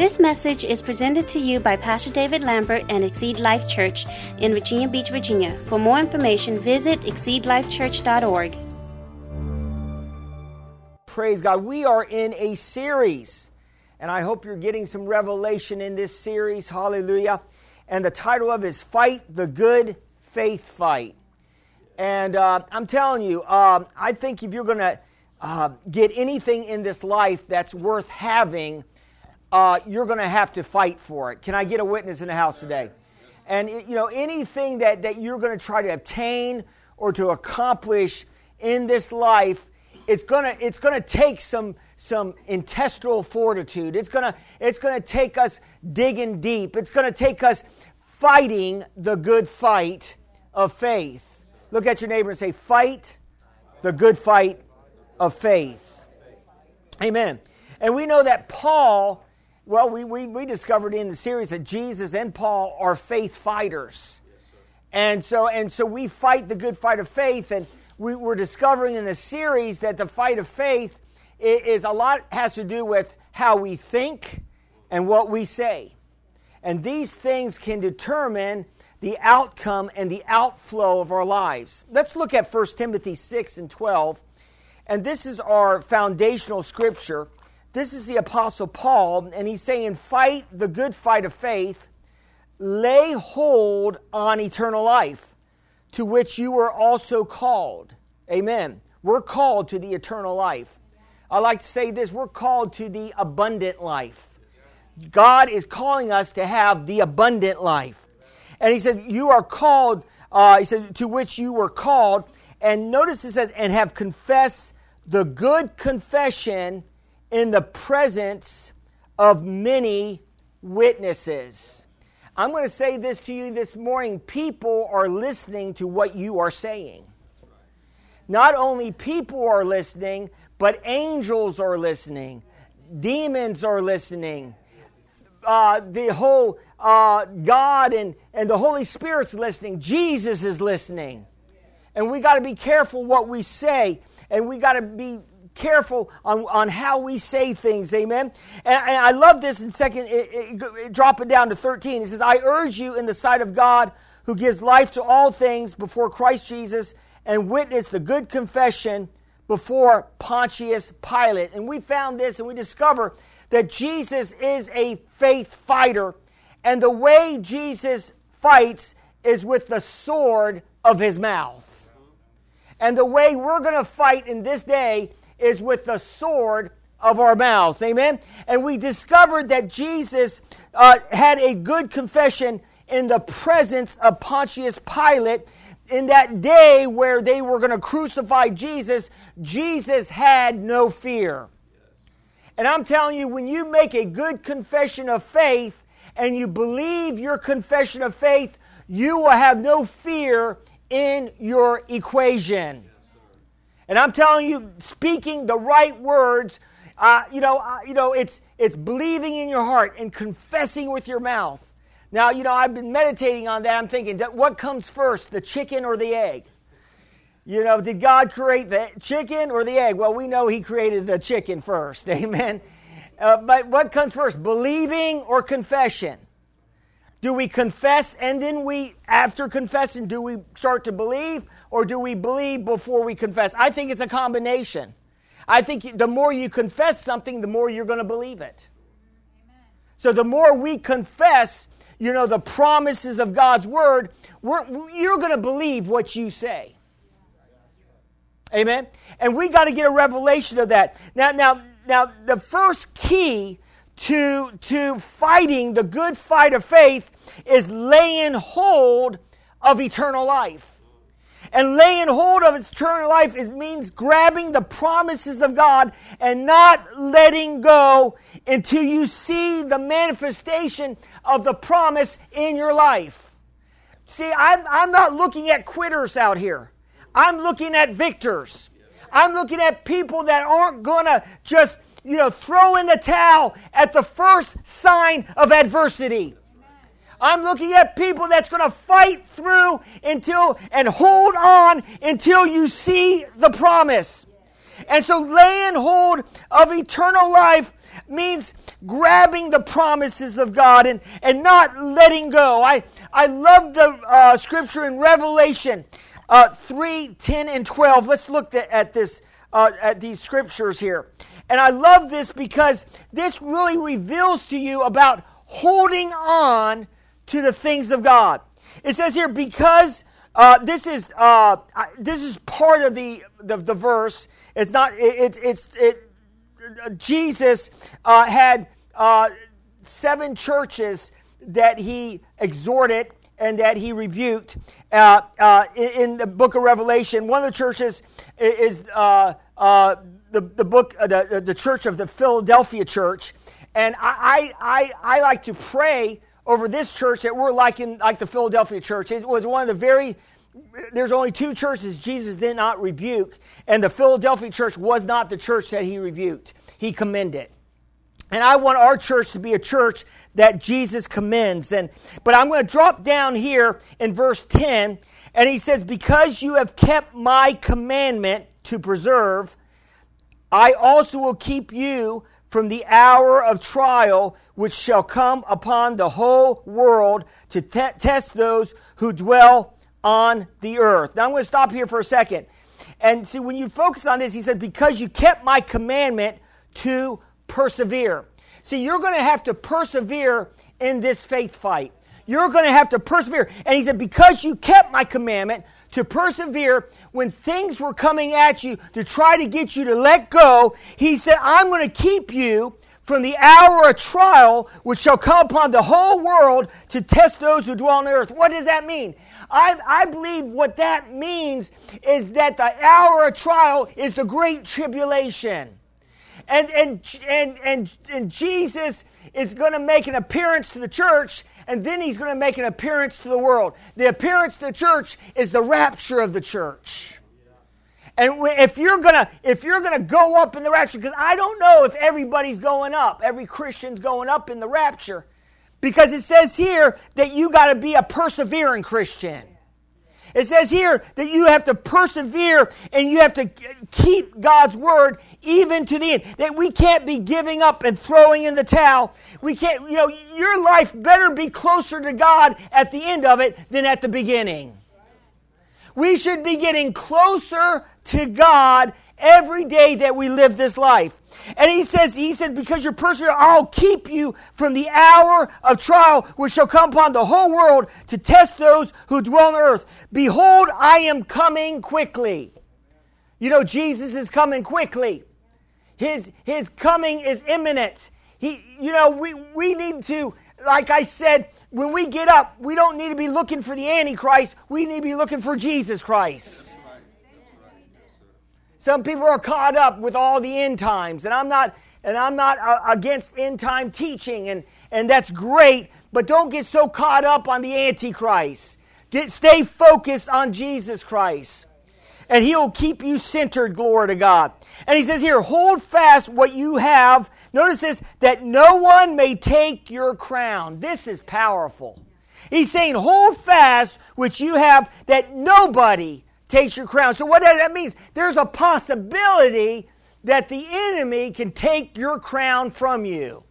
This message is presented to you by Pastor David Lambert and Exceed Life Church in Virginia Beach, Virginia. For more information, visit exceedlifechurch.org. Praise God. We are in a series, and I hope you're getting some revelation in this series. Hallelujah. And the title of it is Fight the Good Faith Fight. And uh, I'm telling you, uh, I think if you're going to uh, get anything in this life that's worth having, uh, you're going to have to fight for it. Can I get a witness in the house today? And you know, anything that, that you're going to try to obtain or to accomplish in this life, it's going to it's going to take some some intestinal fortitude. It's going to it's going to take us digging deep. It's going to take us fighting the good fight of faith. Look at your neighbor and say, "Fight the good fight of faith." Amen. And we know that Paul well, we, we, we discovered in the series that Jesus and Paul are faith fighters. And so, and so we fight the good fight of faith. And we, we're discovering in the series that the fight of faith is, is a lot has to do with how we think and what we say. And these things can determine the outcome and the outflow of our lives. Let's look at 1 Timothy 6 and 12. And this is our foundational scripture. This is the Apostle Paul, and he's saying, Fight the good fight of faith, lay hold on eternal life, to which you were also called. Amen. We're called to the eternal life. I like to say this we're called to the abundant life. God is calling us to have the abundant life. And he said, You are called, uh, he said, to which you were called. And notice it says, and have confessed the good confession in the presence of many witnesses. I'm going to say this to you this morning. People are listening to what you are saying. Not only people are listening, but angels are listening, demons are listening. Uh, the whole uh, God and, and the Holy Spirit's listening. Jesus is listening. And we got to be careful what we say. And we got to be careful on, on how we say things. Amen. And, and I love this in second, it, it, it, drop it down to 13. It says, I urge you in the sight of God who gives life to all things before Christ Jesus and witness the good confession before Pontius Pilate. And we found this and we discover that Jesus is a faith fighter. And the way Jesus fights is with the sword of his mouth. And the way we're going to fight in this day is with the sword of our mouths. Amen? And we discovered that Jesus uh, had a good confession in the presence of Pontius Pilate. In that day where they were going to crucify Jesus, Jesus had no fear. And I'm telling you, when you make a good confession of faith and you believe your confession of faith, you will have no fear in your equation. And I'm telling you, speaking the right words, uh, you know, uh, you know, it's it's believing in your heart and confessing with your mouth. Now, you know, I've been meditating on that. I'm thinking, what comes first, the chicken or the egg? You know, did God create the chicken or the egg? Well, we know He created the chicken first. Amen. Uh, but what comes first, believing or confession? Do we confess and then we, after confessing, do we start to believe? Or do we believe before we confess? I think it's a combination. I think the more you confess something, the more you're going to believe it. Amen. So the more we confess, you know, the promises of God's word, you're going to believe what you say. Amen. And we got to get a revelation of that. Now, now, now, the first key to to fighting the good fight of faith is laying hold of eternal life. And laying hold of its eternal life is, means grabbing the promises of God and not letting go until you see the manifestation of the promise in your life. See, I'm, I'm not looking at quitters out here. I'm looking at victors. I'm looking at people that aren't going to just, you know, throw in the towel at the first sign of adversity. I'm looking at people that's going to fight through until and hold on until you see the promise. And so laying hold of eternal life means grabbing the promises of God and, and not letting go. I, I love the uh, scripture in Revelation uh, 3, 10, and 12. Let's look at, at this, uh, at these scriptures here. And I love this because this really reveals to you about holding on to the things of God. It says here, because uh, this is uh, this is part of the, the, the verse. It's not. It's it, it's it. Jesus uh, had uh, seven churches that he exhorted and that he rebuked uh, uh, in, the book of Revelation. One of the churches is the, the book, the, the church of the Philadelphia church. And I, I, I, I like to pray over this church that we're like in like the Philadelphia church. It was one of the very there's only two churches Jesus did not rebuke, and the Philadelphia church was not the church that he rebuked. He commended. And I want our church to be a church that Jesus commends. And but I'm going to drop down here in verse 10, and he says, Because you have kept my commandment to preserve, I also will keep you from the hour of trial which shall come upon the whole world to te- test those who dwell on the earth. Now I'm going to stop here for a second. And see, when you focus on this, he said, Because you kept my commandment to persevere. See, you're going to have to persevere in this faith fight. You're going to have to persevere. And he said, Because you kept my commandment to persevere when things were coming at you to try to get you to let go, he said, I'm going to keep you from the hour of trial which shall come upon the whole world to test those who dwell on earth. What does that mean? I, I believe what that means is that the hour of trial is the great tribulation. And, and, and, and, and Jesus is going to make an appearance to the church, and then he's going to make an appearance to the world. The appearance to the church is the rapture of the church. And if you're gonna if you're gonna go up in the rapture, because I don't know if everybody's going up, every Christian's going up in the rapture. Because it says here that you got to be a persevering Christian. It says here that you have to persevere and you have to keep God's word even to the end. That we can't be giving up and throwing in the towel. We can't, you know, your life better be closer to God at the end of it than at the beginning. We should be getting closer to God every day that we live this life. And he says, he said, because you're persevering, I'll keep you from the hour of trial which shall come upon the whole world to test those who dwell on earth. Behold, I am coming quickly. You know, Jesus is coming quickly. His, his coming is imminent. He, you know, we, we need to, like I said, when we get up, we don't need to be looking for the Antichrist. We need to be looking for Jesus Christ. Some people are caught up with all the end times, and I'm not, and I'm not uh, against end time teaching, and, and that's great, but don't get so caught up on the Antichrist. Get, stay focused on Jesus Christ. And he'll keep you centered, glory to God. And he says here, hold fast what you have. Notice this, that no one may take your crown. This is powerful. He's saying, hold fast which you have, that nobody takes your crown. So what that means? There's a possibility that the enemy can take your crown from you.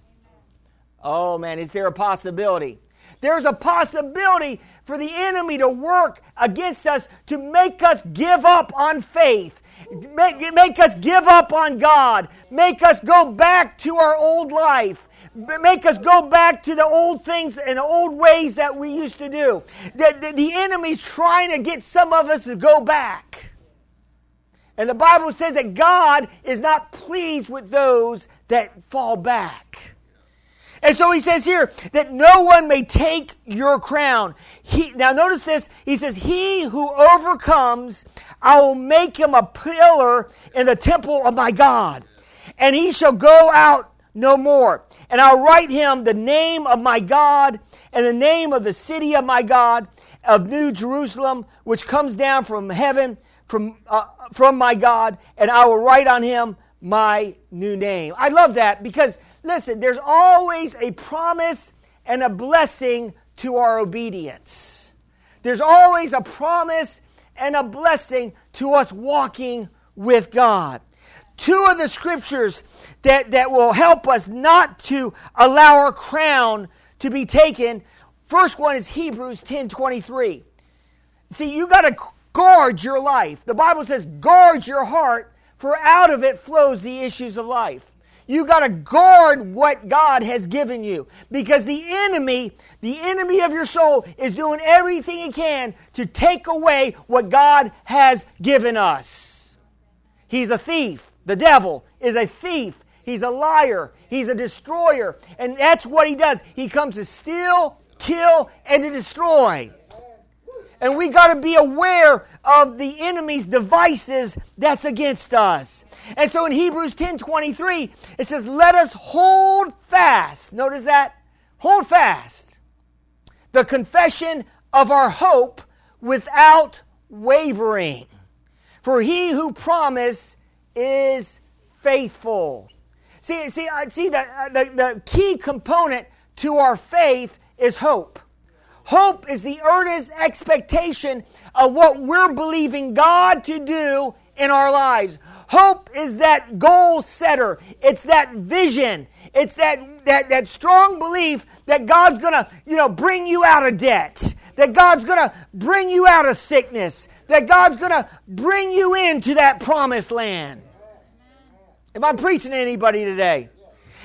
Oh man, is there a possibility? There's a possibility for the enemy to work against us to make us give up on faith, make, make us give up on God, make us go back to our old life make us go back to the old things and old ways that we used to do. The, the, the enemy's trying to get some of us to go back. And the Bible says that God is not pleased with those that fall back. And so he says here that no one may take your crown. He, now notice this. He says, He who overcomes, I will make him a pillar in the temple of my God. And he shall go out no more. And I'll write him the name of my God and the name of the city of my God, of New Jerusalem, which comes down from heaven from, uh, from my God, and I will write on him my new name. I love that because, listen, there's always a promise and a blessing to our obedience. There's always a promise and a blessing to us walking with God. Two of the scriptures that, that will help us not to allow our crown to be taken. First one is Hebrews 10 23. See, you got to guard your life. The Bible says, guard your heart, for out of it flows the issues of life. You got to guard what God has given you because the enemy, the enemy of your soul, is doing everything he can to take away what God has given us. He's a thief. The devil is a thief. He's a liar. He's a destroyer. And that's what he does. He comes to steal, kill, and to destroy. And we got to be aware of the enemy's devices that's against us. And so in Hebrews 10 23, it says, Let us hold fast. Notice that? Hold fast the confession of our hope without wavering. For he who promised is faithful. See, see, see the, uh, the, the key component to our faith is hope. Hope is the earnest expectation of what we're believing God to do in our lives. Hope is that goal setter. It's that vision. It's that, that, that strong belief that God's going to, you know, bring you out of debt. That God's going to bring you out of sickness. That God's going to bring you into that promised land. Am I preaching to anybody today?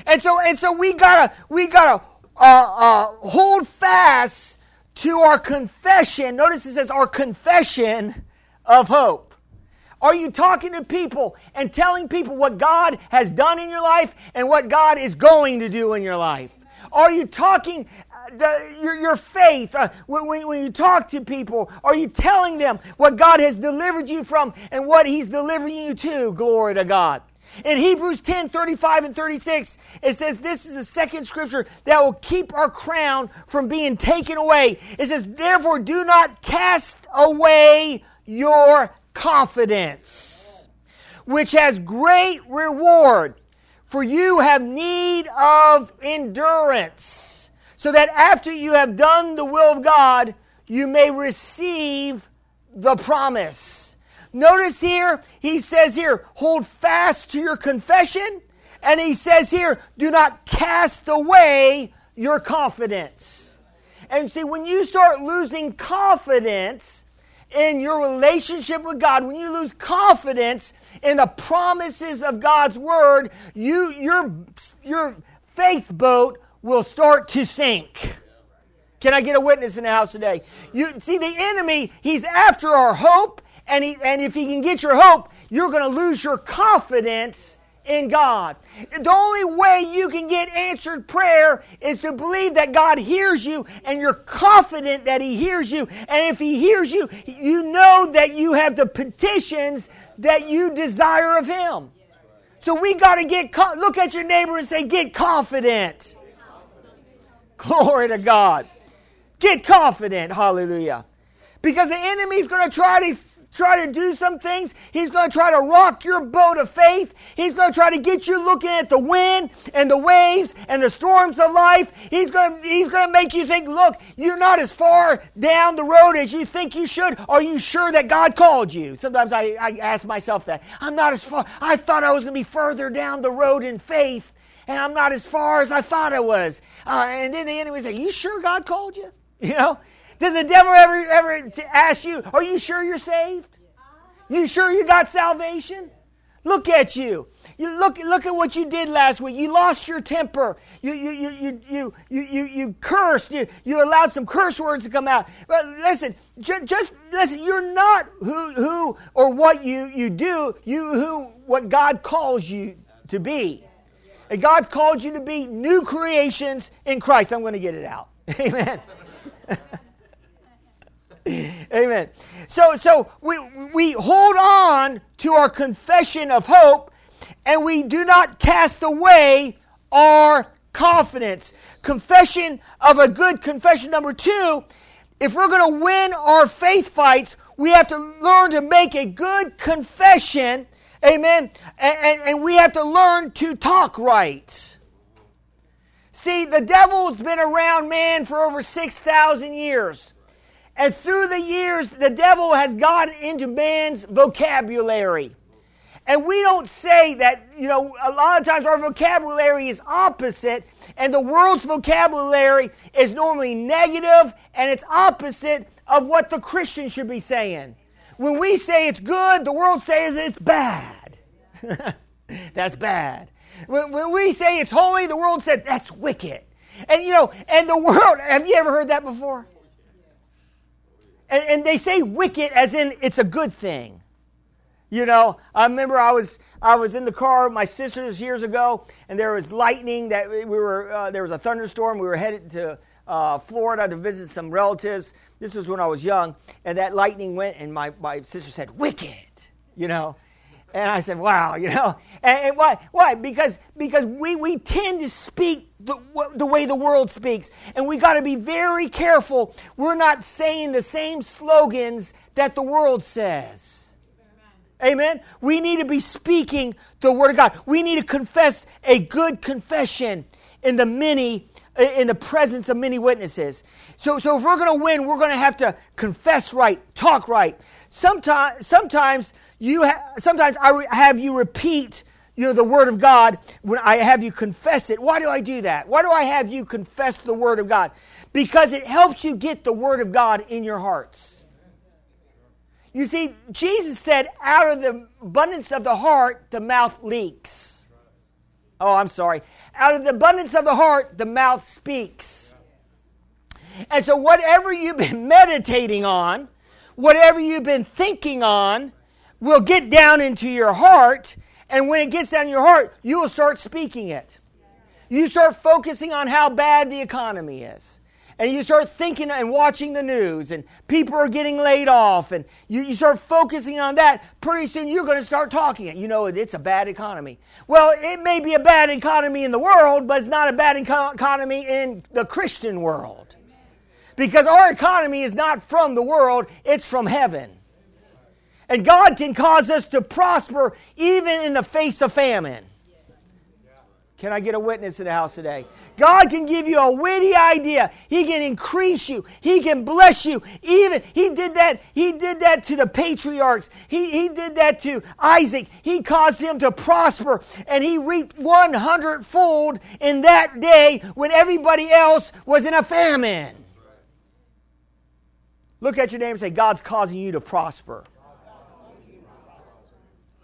And so, and so we gotta, we gotta uh, uh, hold fast to our confession. Notice it says our confession of hope. Are you talking to people and telling people what God has done in your life and what God is going to do in your life? Are you talking the, your, your faith uh, when, when you talk to people? Are you telling them what God has delivered you from and what He's delivering you to? Glory to God. In Hebrews 10 35 and 36, it says this is the second scripture that will keep our crown from being taken away. It says, Therefore, do not cast away your confidence, which has great reward, for you have need of endurance, so that after you have done the will of God, you may receive the promise. Notice here, he says here, hold fast to your confession. And he says here, do not cast away your confidence. And see, when you start losing confidence in your relationship with God, when you lose confidence in the promises of God's word, you, your, your faith boat will start to sink. Can I get a witness in the house today? You see, the enemy, he's after our hope. And, he, and if he can get your hope, you're going to lose your confidence in God. The only way you can get answered prayer is to believe that God hears you and you're confident that He hears you. And if He hears you, you know that you have the petitions that you desire of Him. So we got to get, look at your neighbor and say, get confident. Glory to God. Get confident. Hallelujah. Because the enemy's going to try to try to do some things. He's going to try to rock your boat of faith. He's going to try to get you looking at the wind and the waves and the storms of life. He's going to, he's going to make you think, look, you're not as far down the road as you think you should. Are you sure that God called you? Sometimes I, I ask myself that. I'm not as far. I thought I was going to be further down the road in faith. And I'm not as far as I thought I was. Uh, and then the enemy say, You sure God called you? You know? Does the devil ever ever ask you, "Are you sure you're saved? You sure you got salvation?" Look at you. You look look at what you did last week. You lost your temper. You you you you you you, you, you cursed. You, you allowed some curse words to come out. But listen, just, just listen, you're not who who or what you you do, you who what God calls you to be. And God called you to be new creations in Christ. I'm going to get it out. Amen. Amen. So, so we, we hold on to our confession of hope and we do not cast away our confidence. Confession of a good confession. Number two, if we're going to win our faith fights, we have to learn to make a good confession. Amen. And, and, and we have to learn to talk right. See, the devil's been around man for over 6,000 years. And through the years, the devil has got into man's vocabulary. And we don't say that, you know, a lot of times our vocabulary is opposite, and the world's vocabulary is normally negative, and it's opposite of what the Christian should be saying. When we say it's good, the world says it's bad. that's bad. When, when we say it's holy, the world said that's wicked. And you know, and the world, have you ever heard that before? And, and they say wicked as in it's a good thing. You know, I remember I was I was in the car with my sisters years ago, and there was lightning. That we were uh, there was a thunderstorm. We were headed to uh, Florida to visit some relatives. This was when I was young, and that lightning went, and my my sister said, "Wicked," you know. And I said, wow, you know. And, and, why? Why? Because, because we, we tend to speak the, the way the world speaks. And we got to be very careful. We're not saying the same slogans that the world says. Amen. We need to be speaking the Word of God. We need to confess a good confession in the many in the presence of many witnesses. So, so if we're going to win, we're going to have to confess right, talk right. Sometimes, sometimes you ha- sometimes I re- have you repeat you know the word of God when I have you confess it. Why do I do that? Why do I have you confess the word of God? Because it helps you get the word of God in your hearts. You see, Jesus said, out of the abundance of the heart, the mouth leaks. Oh, I'm sorry. Out of the abundance of the heart, the mouth speaks. And so, whatever you've been meditating on, whatever you've been thinking on, will get down into your heart. And when it gets down your heart, you will start speaking it. You start focusing on how bad the economy is. And you start thinking and watching the news, and people are getting laid off, and you, you start focusing on that. Pretty soon you're going to start talking it. You know, it's a bad economy. Well, it may be a bad economy in the world, but it's not a bad economy in the Christian world. Because our economy is not from the world, it's from heaven. And God can cause us to prosper even in the face of famine. Can I get a witness in the house today? God can give you a witty idea. He can increase you. He can bless you. Even He did that. He did that to the patriarchs. He, he did that to Isaac. He caused him to prosper, and he reaped one hundredfold in that day when everybody else was in a famine. Look at your name and say, God's causing you to prosper.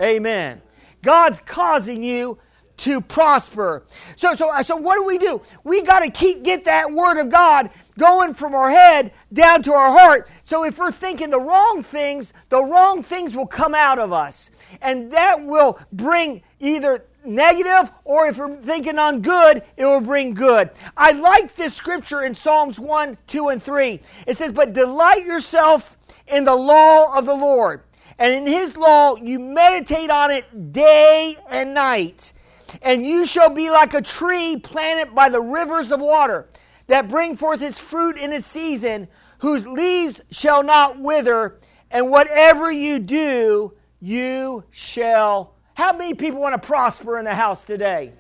Amen. God's causing you to prosper. So, so, uh, so what do we do? We got to keep get that word of God going from our head down to our heart. So if we're thinking the wrong things, the wrong things will come out of us. And that will bring either negative or if we're thinking on good, it will bring good. I like this scripture in Psalms 1, 2, and 3. It says, But delight yourself in the law of the Lord and in his law you meditate on it day and night. And you shall be like a tree planted by the rivers of water, that bring forth its fruit in its season, whose leaves shall not wither, and whatever you do, you shall. How many people want to prosper in the house today?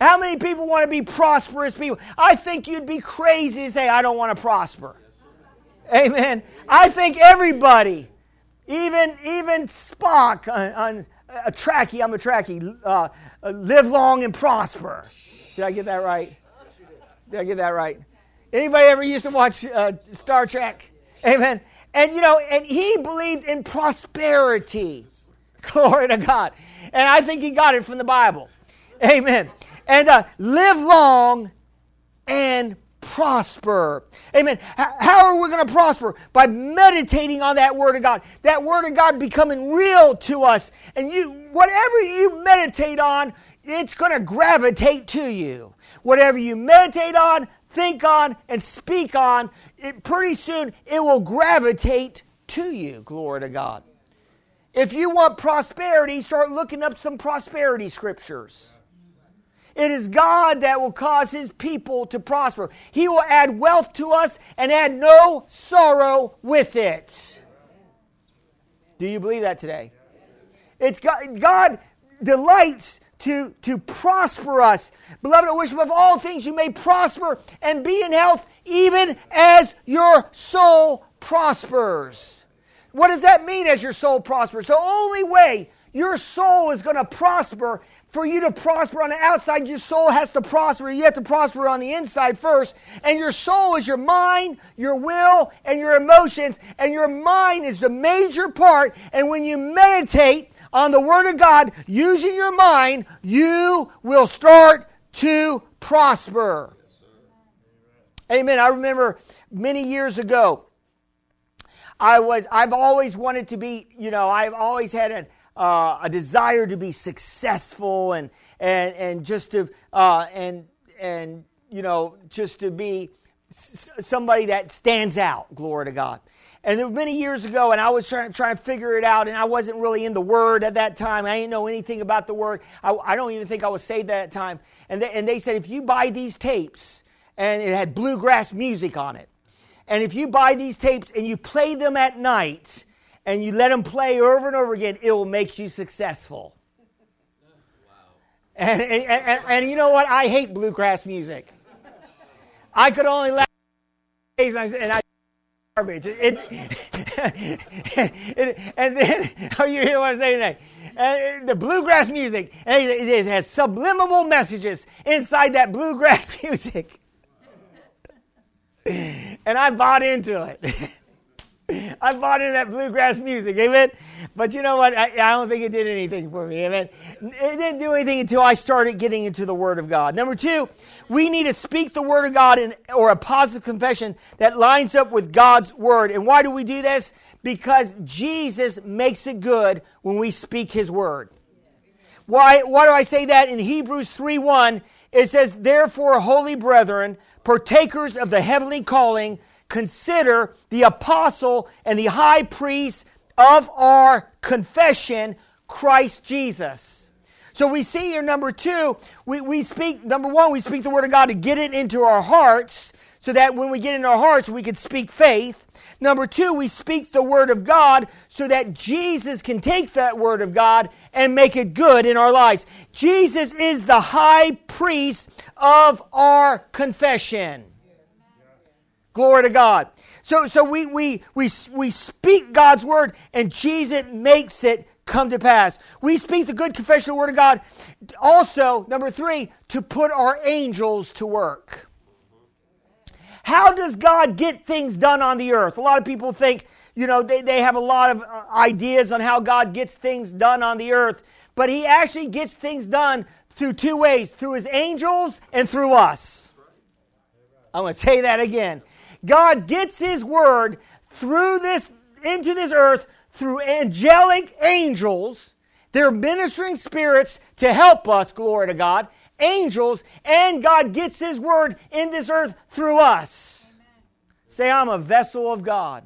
How many people want to be prosperous people? I think you'd be crazy to say, I don't want to prosper. Amen. I think everybody even, even Spock on, on a Trekkie, I'm a Trekkie, uh, uh, live long and prosper. Did I get that right? Did I get that right? Anybody ever used to watch uh, Star Trek? Amen. And you know, and he believed in prosperity. Glory to God. And I think he got it from the Bible. Amen. And uh, live long and prosper. Amen. How are we going to prosper? By meditating on that Word of God. That Word of God becoming real to us. And you, whatever you meditate on, it's going to gravitate to you. Whatever you meditate on, think on, and speak on, it, pretty soon it will gravitate to you. Glory to God. If you want prosperity, start looking up some prosperity scriptures. It is God that will cause his people to prosper. He will add wealth to us and add no sorrow with it. Do you believe that today? It's God, God delights to, to prosper us. Beloved, I wish above all things you may prosper and be in health, even as your soul prospers. What does that mean as your soul prospers? The only way your soul is going to prosper. For you to prosper on the outside, your soul has to prosper. You have to prosper on the inside first. And your soul is your mind, your will, and your emotions. And your mind is the major part. And when you meditate on the Word of God using your mind, you will start to prosper. Amen. I remember many years ago, I was, I've always wanted to be, you know, I've always had a, uh, a desire to be successful and, and, and just to, uh, and, and, you know, just to be somebody that stands out. Glory to God. And it was many years ago, and I was trying, trying to figure it out, and I wasn't really in the Word at that time. I didn't know anything about the Word. I, I don't even think I was saved at that time. And they, and they said, if you buy these tapes, and it had bluegrass music on it, and if you buy these tapes and you play them at night and you let them play over and over again, it will make you successful. And, and, and, and, you know what? I hate bluegrass music. I could only laugh and I, and I garbage. It, it, and then, are oh, you hear what I'm saying today? And the bluegrass music, it, it has subliminal messages inside that bluegrass music and I bought into it. I bought into that bluegrass music, amen. But you know what? I, I, don't think it did anything for me, amen. It didn't do anything until I started getting into the Word of God. Number two, we need to speak the Word of God in, or a positive confession that lines up with God's Word. And why do we do this? Because Jesus makes it good when we speak His Word. Why, why do I say that? In Hebrews 3 1, it says, Therefore, holy brethren, partakers of the heavenly calling, consider the apostle and the high priest of our confession, Christ Jesus. So we see here, number two, we, we speak, number one, we speak the word of God to get it into our hearts so that when we get in our hearts, we can speak faith. Number two, we speak the word of God so that Jesus can take that word of God and make it good in our lives. Jesus is the high priest of our confession. Glory to God. So, so we, we, we, we speak God's word and Jesus makes it come to pass. We speak the good confession of the word of God. Also, number three, to put our angels to work. How does God get things done on the earth? A lot of people think, you know, they, they have a lot of uh, ideas on how God gets things done on the earth, but He actually gets things done through two ways through His angels and through us. I'm going to say that again. God gets His word through this, into this earth through angelic angels. They're ministering spirits to help us, glory to God angels, and God gets His word in this earth through us. Amen. Say, I'm a vessel of God.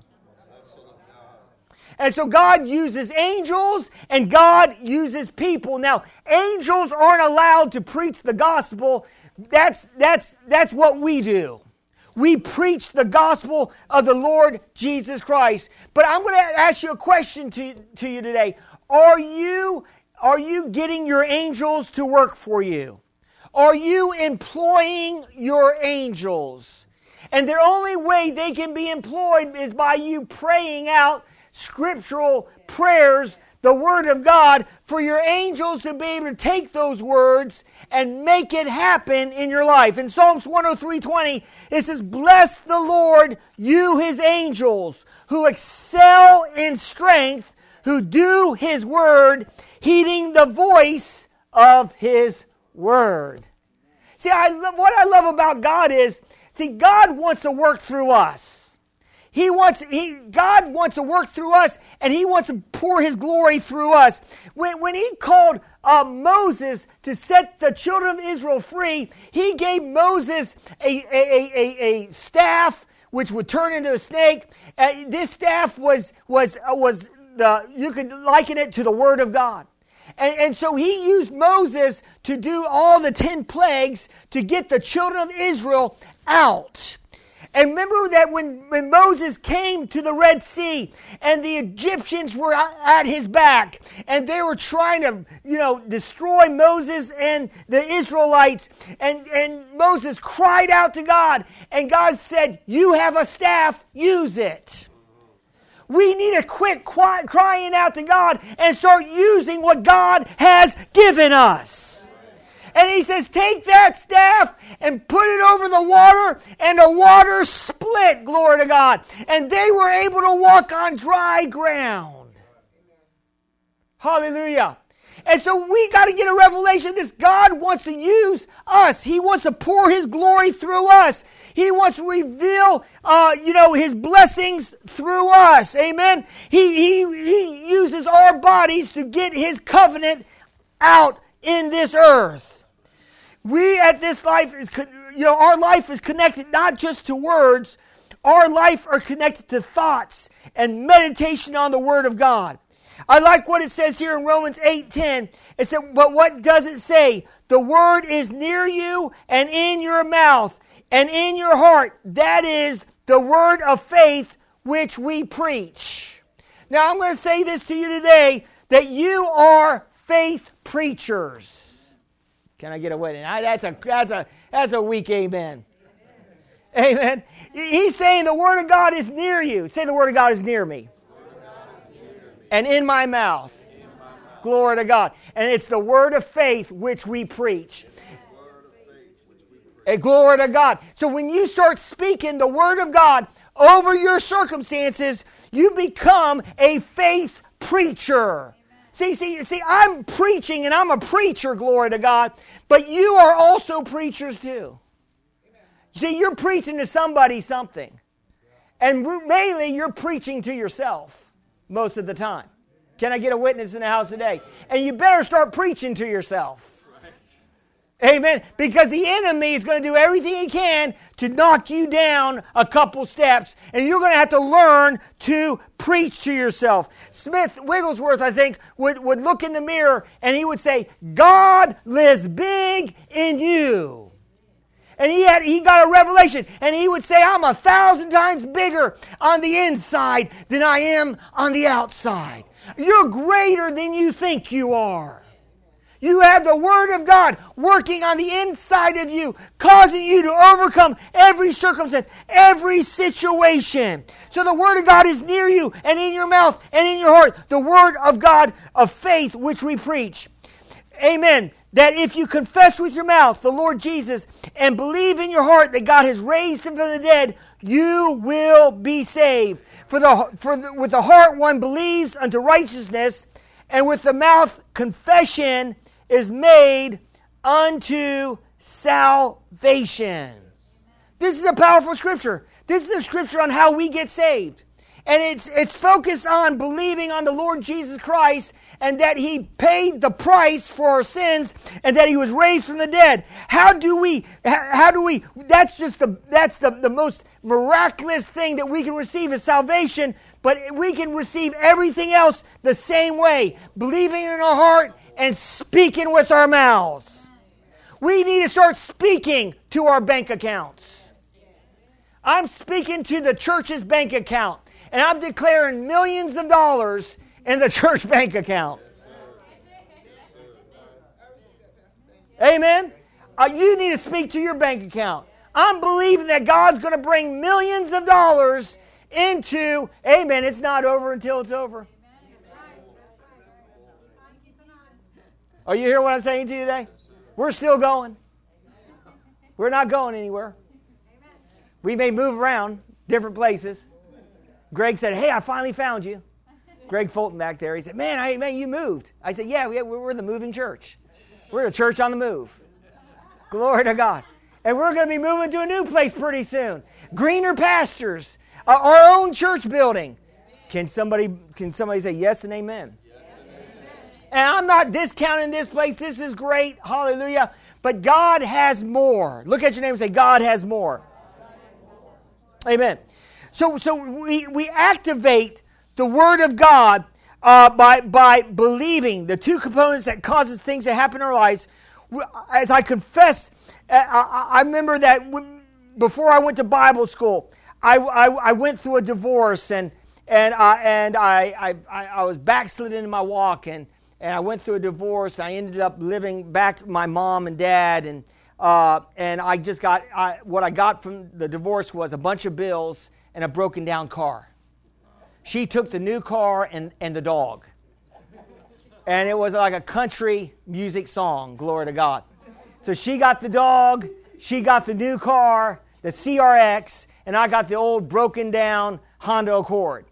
And so God uses angels and God uses people. Now, angels aren't allowed to preach the gospel. That's, that's, that's what we do. We preach the gospel of the Lord Jesus Christ. But I'm going to ask you a question to, to you today. Are you, are you getting your angels to work for you? Are you employing your angels? And the only way they can be employed is by you praying out scriptural prayers, the Word of God, for your angels to be able to take those words and make it happen in your life. In Psalms 103:20, it says, Bless the Lord, you his angels, who excel in strength, who do his word, heeding the voice of his word. See, I love, what I love about God is, see, God wants to work through us. He wants, he, God wants to work through us and He wants to pour His glory through us. When, when He called uh, Moses to set the children of Israel free, He gave Moses a, a, a, a staff which would turn into a snake. Uh, this staff was, was, uh, was the, you could liken it to the Word of God. And, and, so he used Moses to do all the 10 plagues to get the children of Israel out. And remember that when, when Moses came to the Red Sea and the Egyptians were at his back and they were trying to, you know, destroy Moses and the Israelites. And, and Moses cried out to God and God said, You have a staff, use it. We need to quit crying out to God and start using what God has given us. And he says, Take that staff and put it over the water, and the water split, glory to God. And they were able to walk on dry ground. Hallelujah. And so we got to get a revelation this God wants to use us. He wants to pour His glory through us. He wants to reveal, uh, you know, His blessings through us. Amen. He, he, he uses our bodies to get His covenant out in this earth. We at this life is, you know, our life is connected not just to words, our life are connected to thoughts and meditation on the Word of God. I like what it says here in Romans 8:10. It said, "But what does it say? The word is near you and in your mouth and in your heart. That is the word of faith which we preach." Now I'm going to say this to you today that you are faith preachers. Can I get a witness? That's a that's a that's a weak amen. Amen. He's saying the word of God is near you. Say the word of God is near me and in my mouth. Glory to God. And it's the word of faith which we preach. And glory to God. So when you start speaking the word of God over your circumstances, you become a faith preacher. See, see, see, I'm preaching and I'm a preacher, glory to God, but you are also preachers too. See, you're preaching to somebody something. And mainly you're preaching to yourself most of the time. Can I get a witness in the house today? And you better start preaching to yourself. Amen. Because the enemy is going to do everything he can to knock you down a couple steps, and you're going to have to learn to preach to yourself. Smith Wigglesworth, I think, would, would look in the mirror and he would say, God lives big in you and he had he got a revelation and he would say i'm a thousand times bigger on the inside than i am on the outside you're greater than you think you are you have the Word of God working on the inside of you, causing you to overcome every circumstance, every situation. So the Word of God is near you and in your mouth and in your heart. The Word of God of faith which we preach. Amen that if you confess with your mouth the Lord Jesus and believe in your heart that God has raised him from the dead, you will be saved. For the, for the, with the heart one believes unto righteousness, and with the mouth confession is made unto salvation. This is a powerful scripture. This is a scripture on how we get saved. And it's, it's focused on believing on the Lord Jesus Christ and that he paid the price for our sins and that he was raised from the dead. How do we, how do we, that's just the, that's the, the most miraculous thing that we can receive is salvation, but we can receive everything else the same way, believing in our heart and speaking with our mouths. We need to start speaking to our bank accounts. I'm speaking to the church's bank account, and I'm declaring millions of dollars in the church bank account. Amen. Uh, you need to speak to your bank account. I'm believing that God's going to bring millions of dollars into, amen, it's not over until it's over. Are you hearing what I'm saying to you today? We're still going. We're not going anywhere. We may move around different places. Greg said, Hey, I finally found you. Greg Fulton back there. He said, "Man, I, man, you moved." I said, "Yeah, we, we're the moving church. We're the church on the move. Glory to God." And we're going to be moving to a new place pretty soon. Greener pastures, our own church building. Can somebody can somebody say yes and amen? And I'm not discounting this place. This is great. Hallelujah. But God has more. Look at your name and say, God has more. Amen. So, so we, we activate the Word of God uh, by, by believing the two components that causes things to happen in our lives. As I confess, uh, I, I remember that before I went to Bible school, I, I, I went through a divorce and, and, uh, and I, I, I was backslidden in my walk and, and I went through a divorce. I ended up living back my mom and dad and, uh, and I just got, I, what I got from the divorce was a bunch of bills and a broken down car. she took the new car and, and the dog. And it was like a country music song, glory to God. So she got the dog, she got the new car, the CRX, and I got the old broken down Honda Accord.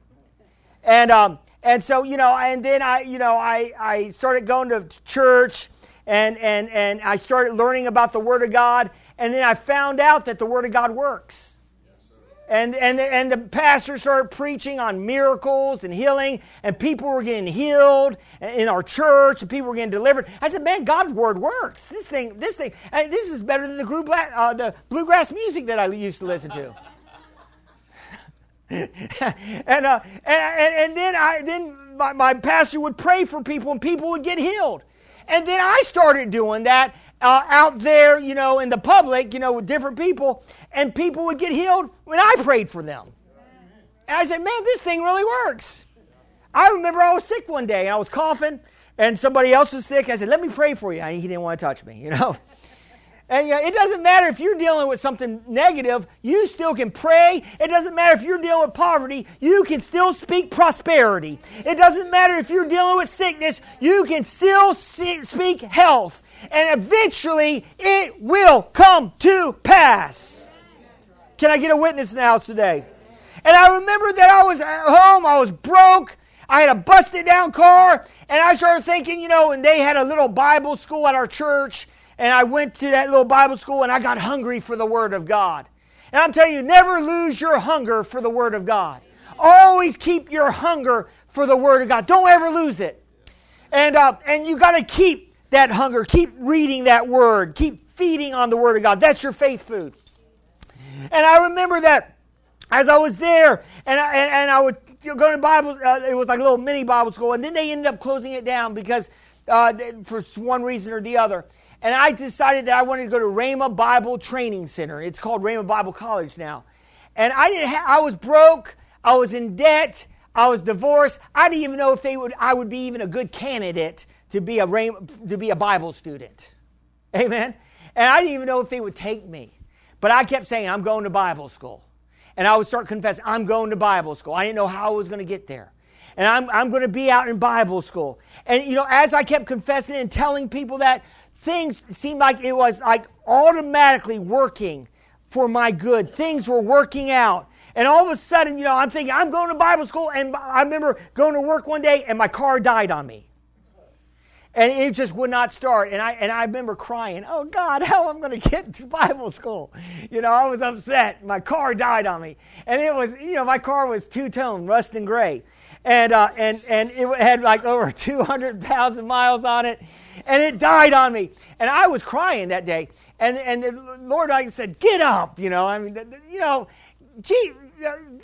And um, and so you know, and then I you know I I started going to church, and and and I started learning about the Word of God, and then I found out that the Word of God works. And, and, and the pastor started preaching on miracles and healing, and people were getting healed in our church, and people were getting delivered. I said, "Man, God's word works. This thing, this thing, this is better than the, uh, the bluegrass music that I used to listen to." and, uh, and, and, then I then my, my pastor would pray for people, and people would get healed. And then I started doing that uh, out there, you know, in the public, you know, with different people, and people would get healed when I prayed for them. And I said, man, this thing really works. I remember I was sick one day and I was coughing, and somebody else was sick. I said, let me pray for you. He didn't want to touch me, you know. And you know, it doesn't matter if you're dealing with something negative, you still can pray. It doesn't matter if you're dealing with poverty, you can still speak prosperity. It doesn't matter if you're dealing with sickness, you can still speak health. And eventually it will come to pass. Can I get a witness in the house today? And I remember that I was at home, I was broke. I had a busted down car, and I started thinking, you know, and they had a little Bible school at our church, and I went to that little Bible school and I got hungry for the Word of God. And I'm telling you, never lose your hunger for the Word of God. Always keep your hunger for the Word of God. Don't ever lose it. And, uh, and you got to keep that hunger. Keep reading that Word. Keep feeding on the Word of God. That's your faith food. And I remember that as I was there, and I, and, and I would go to Bible, uh, it was like a little mini Bible school, and then they ended up closing it down because uh, for one reason or the other and I decided that I wanted to go to Rhema Bible Training Center. It's called Rhema Bible College now. And I didn't ha- I was broke, I was in debt, I was divorced. I didn't even know if they would I would be even a good candidate to be a Rhema, to be a Bible student. Amen. And I didn't even know if they would take me. But I kept saying I'm going to Bible school. And I would start confessing, I'm going to Bible school. I didn't know how I was going to get there. And I'm, I'm going to be out in Bible school. And, you know, as I kept confessing and telling people that, things seemed like it was like automatically working for my good. Things were working out. And all of a sudden, you know, I'm thinking, I'm going to Bible school. And I remember going to work one day and my car died on me. And it just would not start. And I, and I remember crying, oh God, how am I going to get to Bible school? You know, I was upset. My car died on me. And it was, you know, my car was two tone, rust and gray and uh, and and it had like over 200,000 miles on it, and it died on me. And I was crying that day. And and the Lord I said, "Get up," you know. I mean, you know, gee,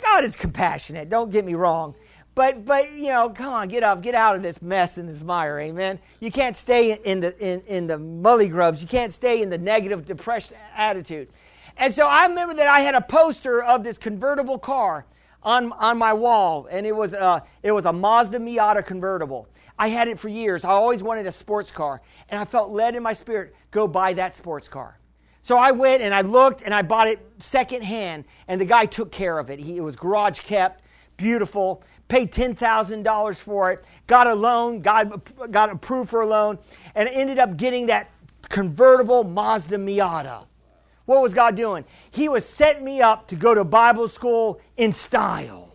God is compassionate. Don't get me wrong. But, but you know, come on, get up, get out of this mess and this mire, amen. You can't stay in the in, in the mully grubs. You can't stay in the negative, depressed attitude. And so I remember that I had a poster of this convertible car on, on my wall, and it was, a, it was a Mazda Miata convertible. I had it for years. I always wanted a sports car, and I felt led in my spirit, go buy that sports car. So I went and I looked and I bought it secondhand, and the guy took care of it. He, it was garage kept, beautiful, paid $10,000 for it, got a loan, got, got approved for a loan, and ended up getting that convertible Mazda Miata. What was God doing? He was setting me up to go to Bible school in style.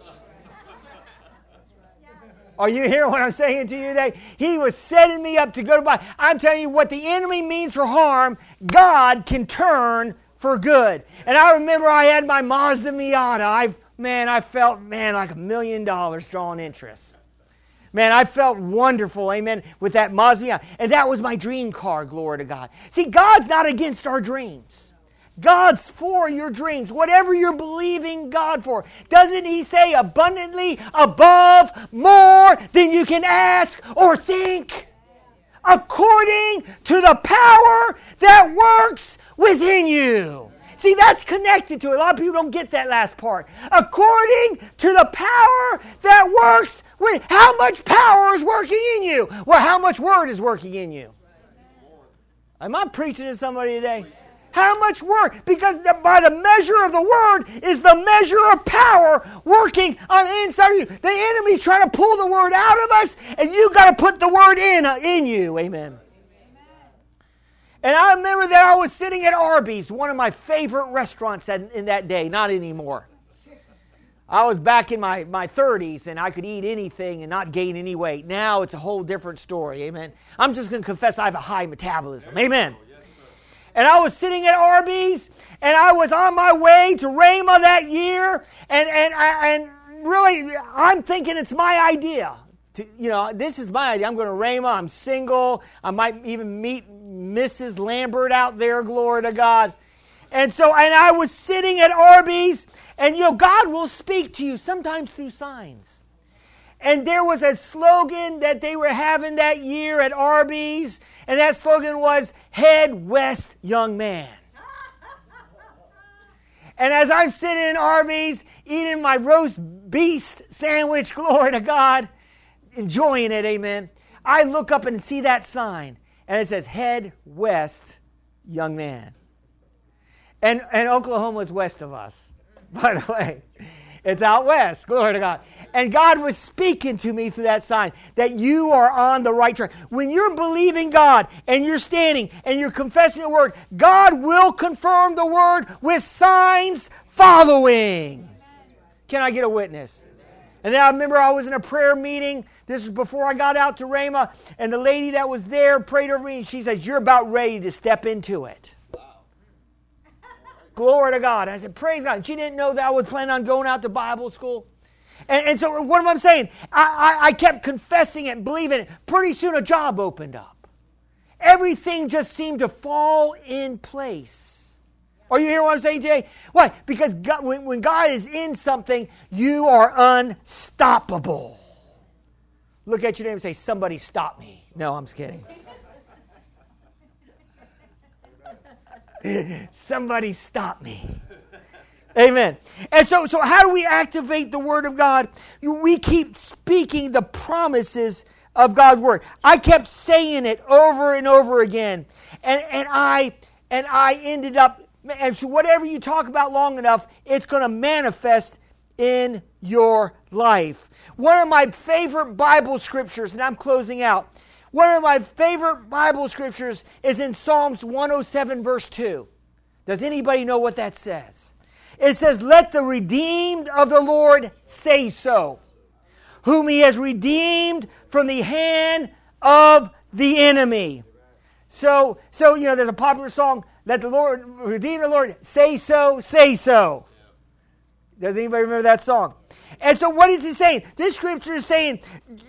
Are you hearing what I'm saying to you today? He was setting me up to go to Bible. I'm telling you what the enemy means for harm, God can turn for good. And I remember I had my Mazda Miata. I man, I felt man like a million dollars drawing interest. Man, I felt wonderful, amen, with that Mazda Miata. And that was my dream car, glory to God. See, God's not against our dreams. God's for your dreams, whatever you're believing God for. Doesn't He say abundantly above more than you can ask or think? According to the power that works within you. See, that's connected to it. A lot of people don't get that last part. According to the power that works with how much power is working in you? Well, how much word is working in you? Am I preaching to somebody today? How much word? Because by the measure of the word is the measure of power working on the inside of you. The enemy's trying to pull the word out of us, and you got to put the word in uh, in you. Amen. And I remember that I was sitting at Arby's, one of my favorite restaurants in that day, not anymore. I was back in my, my 30s and I could eat anything and not gain any weight. Now it's a whole different story. Amen. I'm just going to confess I have a high metabolism. Amen. And I was sitting at Arby's and I was on my way to Rhema that year. And, and, and really, I'm thinking it's my idea. To, you know, this is my idea. I'm going to Rhema. I'm single. I might even meet Mrs. Lambert out there. Glory to God. And so, and I was sitting at Arby's, and you know, God will speak to you sometimes through signs. And there was a slogan that they were having that year at Arby's, and that slogan was Head West, Young Man. And as I'm sitting in Arby's eating my roast beast sandwich, glory to God, enjoying it, amen, I look up and see that sign, and it says, Head West, Young Man. And, and Oklahoma is west of us, by the way. It's out west. Glory to God. And God was speaking to me through that sign that you are on the right track. When you're believing God and you're standing and you're confessing the word, God will confirm the word with signs following. Can I get a witness? And then I remember I was in a prayer meeting. This was before I got out to Rhema. And the lady that was there prayed over me and she says, You're about ready to step into it. Glory to God. I said, Praise God. She didn't know that I was planning on going out to Bible school. And, and so, what am I saying? I, I, I kept confessing it, believing it. Pretty soon, a job opened up. Everything just seemed to fall in place. Are you hearing what I'm saying Jay? Why? Because God, when, when God is in something, you are unstoppable. Look at your name and say, Somebody stop me. No, I'm just kidding. Somebody stop me. Amen. And so, so how do we activate the Word of God? We keep speaking the promises of God's Word. I kept saying it over and over again. And, and I and I ended up and so whatever you talk about long enough, it's going to manifest in your life. One of my favorite Bible scriptures, and I'm closing out, one of my favorite Bible scriptures is in Psalms 107, verse 2. Does anybody know what that says? It says, Let the redeemed of the Lord say so, whom he has redeemed from the hand of the enemy. So, so you know, there's a popular song, Let the Lord redeem the Lord, say so, say so. Does anybody remember that song? And so, what is he saying? This scripture is saying,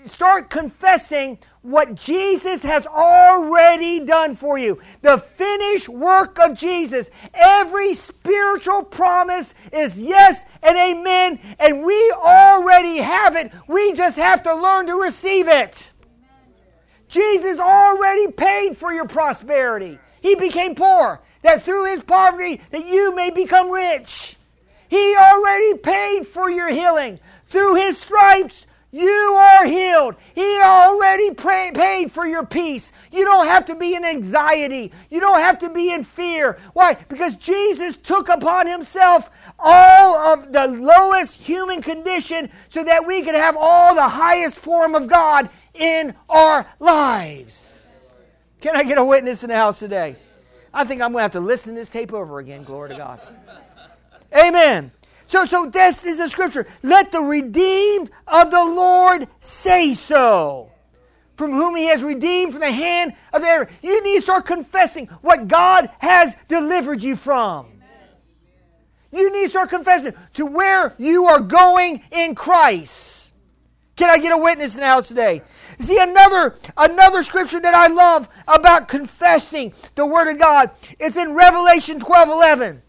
start confessing what Jesus has already done for you. The finished work of Jesus. Every spiritual promise is yes and amen, and we already have it. We just have to learn to receive it. Jesus already paid for your prosperity. He became poor, that through his poverty that you may become rich. He already paid for your healing. Through his stripes you are healed. He already paid for your peace. You don't have to be in anxiety. You don't have to be in fear. Why? Because Jesus took upon himself all of the lowest human condition so that we could have all the highest form of God in our lives. Can I get a witness in the house today? I think I'm going to have to listen to this tape over again. Glory to God. Amen. So, so this is the scripture. Let the redeemed of the Lord say so. From whom he has redeemed from the hand of the enemy. You need to start confessing what God has delivered you from. You need to start confessing to where you are going in Christ. Can I get a witness in the house today? See another another scripture that I love about confessing the word of God. It's in Revelation 12 11.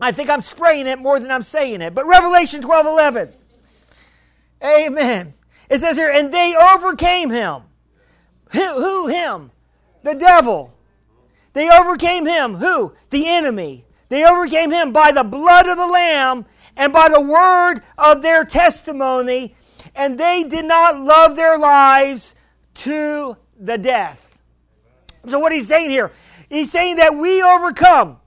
I think I'm spraying it more than I'm saying it. But Revelation 12 11. Amen. It says here, and they overcame him. Who, him? The devil. They overcame him. Who? The enemy. They overcame him by the blood of the Lamb and by the word of their testimony, and they did not love their lives to the death. So, what he's saying here, he's saying that we overcome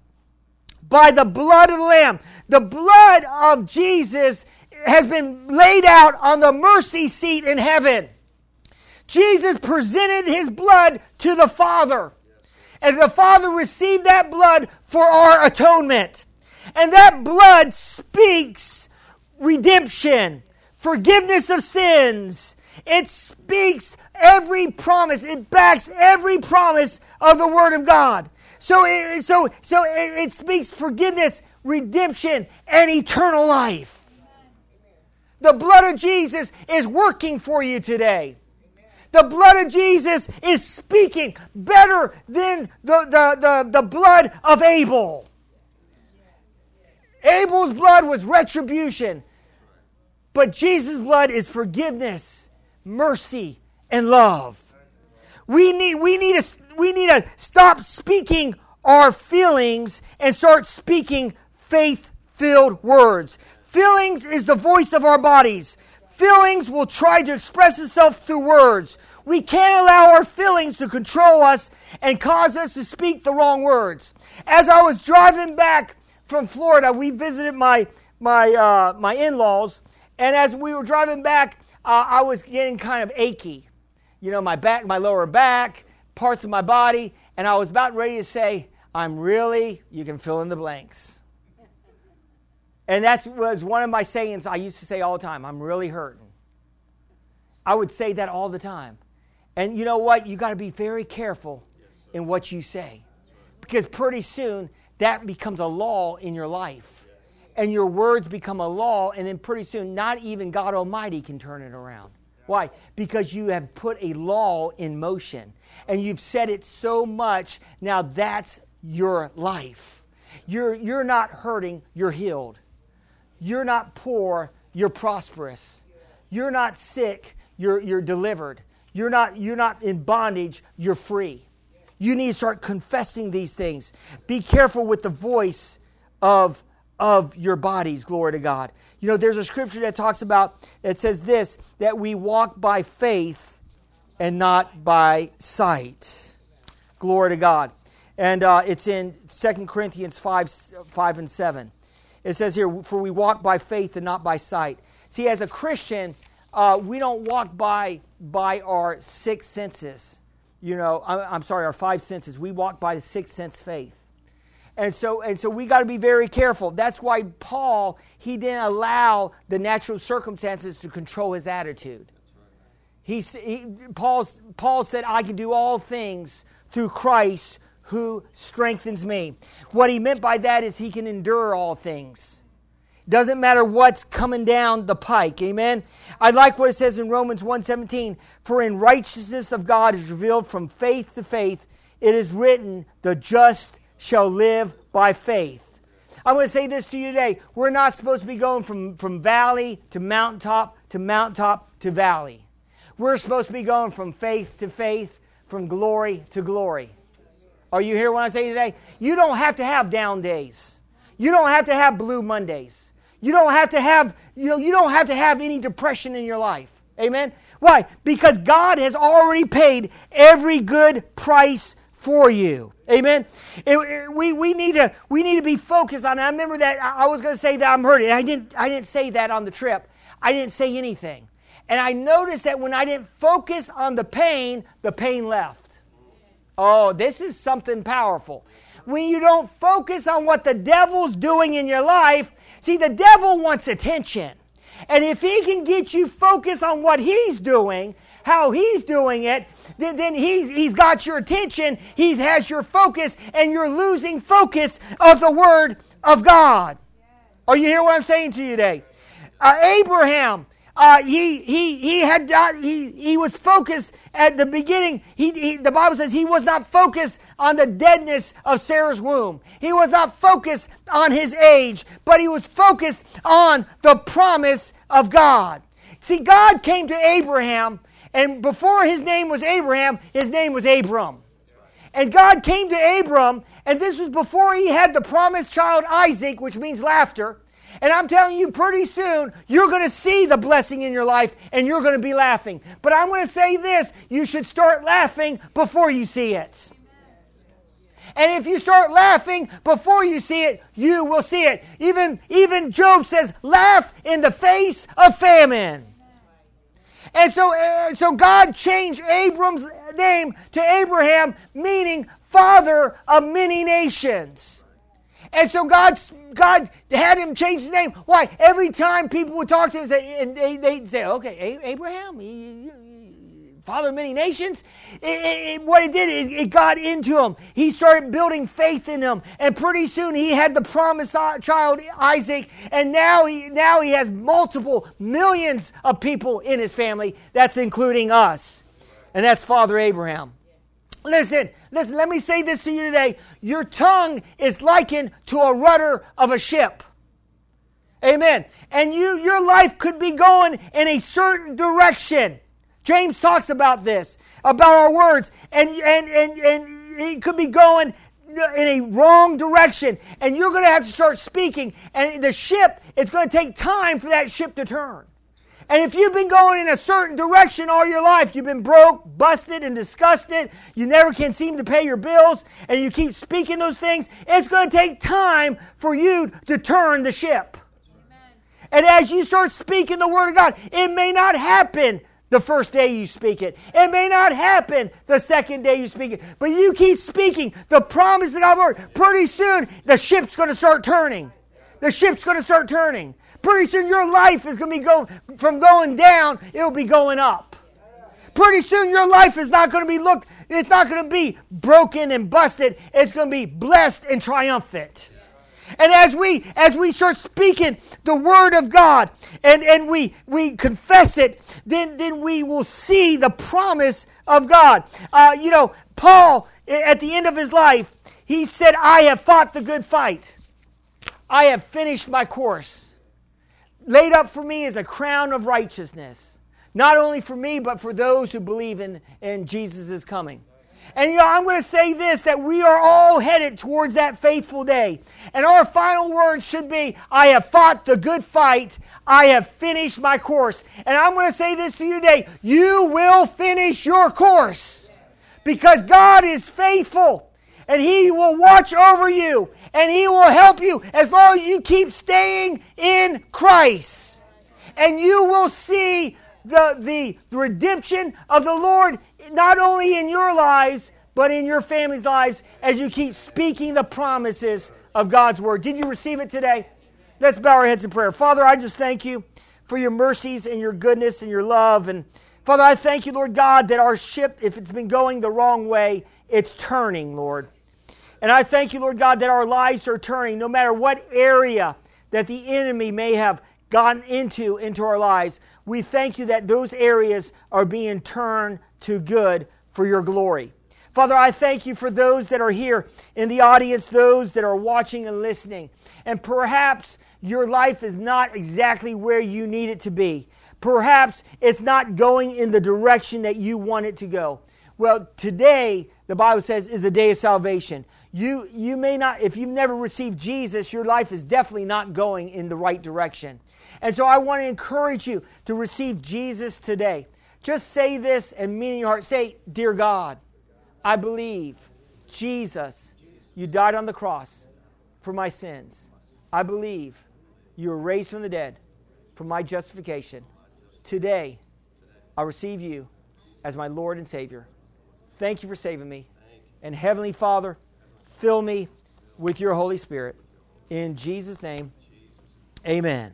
by the blood of the Lamb. The blood of Jesus has been laid out on the mercy seat in heaven. Jesus presented his blood to the Father. And the Father received that blood for our atonement. And that blood speaks redemption, forgiveness of sins. It speaks every promise. It backs every promise of the Word of God. So, it, so, so it, it speaks forgiveness, redemption, and eternal life. The blood of Jesus is working for you today. The blood of Jesus is speaking better than the, the, the, the blood of Abel. Abel's blood was retribution, but Jesus' blood is forgiveness, mercy, and love. We need, we need, to, we need to stop speaking our feelings and start speaking faith filled words. Feelings is the voice of our bodies. Feelings will try to express itself through words. We can't allow our feelings to control us and cause us to speak the wrong words. As I was driving back from Florida, we visited my my uh, my in-laws, and as we were driving back, uh, I was getting kind of achy. You know, my back, my lower back, parts of my body, and I was about ready to say, "I'm really." You can fill in the blanks. And that was one of my sayings I used to say all the time. I'm really hurting. I would say that all the time. And you know what? You got to be very careful in what you say. Because pretty soon that becomes a law in your life. And your words become a law, and then pretty soon not even God Almighty can turn it around. Why? Because you have put a law in motion and you've said it so much, now that's your life. You're, you're not hurting, you're healed. You're not poor, you're prosperous. You're not sick, you're, you're delivered. You're not, you're not in bondage, you're free. You need to start confessing these things. Be careful with the voice of, of your bodies, glory to God. You know, there's a scripture that talks about, that says this, that we walk by faith and not by sight. Glory to God. And uh, it's in 2 Corinthians 5, 5 and 7. It says here, For we walk by faith and not by sight. See, as a Christian, uh, we don't walk by by our six senses. You know, I'm, I'm sorry, our five senses. We walk by the sixth sense faith. And so, and so we got to be very careful. That's why Paul, he didn't allow the natural circumstances to control his attitude. He, he, Paul, Paul said, I can do all things through Christ who strengthens me. What he meant by that is he can endure all things. Doesn't matter what's coming down the pike. Amen. I like what it says in Romans 1:17, for in righteousness of God is revealed from faith to faith. It is written, the just shall live by faith. I'm going to say this to you today. We're not supposed to be going from, from valley to mountaintop to mountaintop to valley. We're supposed to be going from faith to faith, from glory to glory. Are you here when I say today? You don't have to have down days. You don't have to have blue Mondays. You don't have to have, you know, you don't have to have any depression in your life. Amen. Why? Because God has already paid every good price for you. Amen. It, it, we, we need to we need to be focused on. It. I remember that I was going to say that I'm hurting. I didn't I didn't say that on the trip. I didn't say anything, and I noticed that when I didn't focus on the pain, the pain left. Oh, this is something powerful. When you don't focus on what the devil's doing in your life, See, the devil wants attention. And if he can get you focused on what he's doing, how he's doing it, then, then he's, he's got your attention, he has your focus, and you're losing focus of the Word of God. Are you hear what I'm saying to you today? Uh, Abraham, uh, he, he, he, had, he, he was focused at the beginning. He, he, the Bible says he was not focused on the deadness of Sarah's womb. He was not focused on his age, but he was focused on the promise of God. See, God came to Abraham, and before his name was Abraham, his name was Abram. And God came to Abram, and this was before he had the promised child Isaac, which means laughter. And I'm telling you, pretty soon, you're going to see the blessing in your life and you're going to be laughing. But I'm going to say this you should start laughing before you see it. And if you start laughing before you see it, you will see it. Even, even Job says, laugh in the face of famine. And so, uh, so God changed Abram's name to Abraham, meaning father of many nations. And so God, God had him change his name. Why? Every time people would talk to him, and they, they'd say, okay, Abraham, father of many nations. It, it, what it did, it, it, got into him. He started building faith in him, and pretty soon he had the promised child Isaac, and now he now he has multiple millions of people in his family. That's including us, and that's Father Abraham. Listen, listen. Let me say this to you today. Your tongue is likened to a rudder of a ship. Amen. And you, your life could be going in a certain direction. James talks about this, about our words, and, and, and, and it could be going in a wrong direction, and you're going to have to start speaking, and the ship, it's going to take time for that ship to turn. And if you've been going in a certain direction all your life, you've been broke, busted, and disgusted, you never can seem to pay your bills, and you keep speaking those things, it's going to take time for you to turn the ship. Amen. And as you start speaking the Word of God, it may not happen the first day you speak it. It may not happen the second day you speak it, but you keep speaking the promise of God's word. Pretty soon, the ship's going to start turning. The ship's going to start turning. Pretty soon, your life is going to be going from going down, it'll be going up. Pretty soon, your life is not going to be looked, it's not going to be broken and busted. It's going to be blessed and triumphant. And as we as we start speaking the word of God and, and we we confess it, then then we will see the promise of God. Uh, you know, Paul at the end of his life, he said, "I have fought the good fight. I have finished my course. Laid up for me is a crown of righteousness, not only for me but for those who believe in in Jesus' coming." And you know, I'm going to say this that we are all headed towards that faithful day. And our final words should be I have fought the good fight, I have finished my course. And I'm going to say this to you today you will finish your course because God is faithful and He will watch over you and He will help you as long as you keep staying in Christ. And you will see the, the redemption of the Lord not only in your lives, but in your family's lives as you keep speaking the promises of God's word. Did you receive it today? Let's bow our heads in prayer. Father, I just thank you for your mercies and your goodness and your love. And Father, I thank you, Lord God, that our ship, if it's been going the wrong way, it's turning, Lord. And I thank you, Lord God, that our lives are turning no matter what area that the enemy may have gotten into into our lives. We thank you that those areas are being turned to good for your glory. Father, I thank you for those that are here in the audience, those that are watching and listening. And perhaps your life is not exactly where you need it to be. Perhaps it's not going in the direction that you want it to go. Well, today, the Bible says, is the day of salvation. You, you may not, if you've never received Jesus, your life is definitely not going in the right direction. And so I want to encourage you to receive Jesus today. Just say this and mean in your heart. Say, Dear God, I believe, Jesus, you died on the cross for my sins. I believe you were raised from the dead for my justification. Today, I receive you as my Lord and Savior. Thank you for saving me. And Heavenly Father, fill me with your Holy Spirit. In Jesus' name, amen.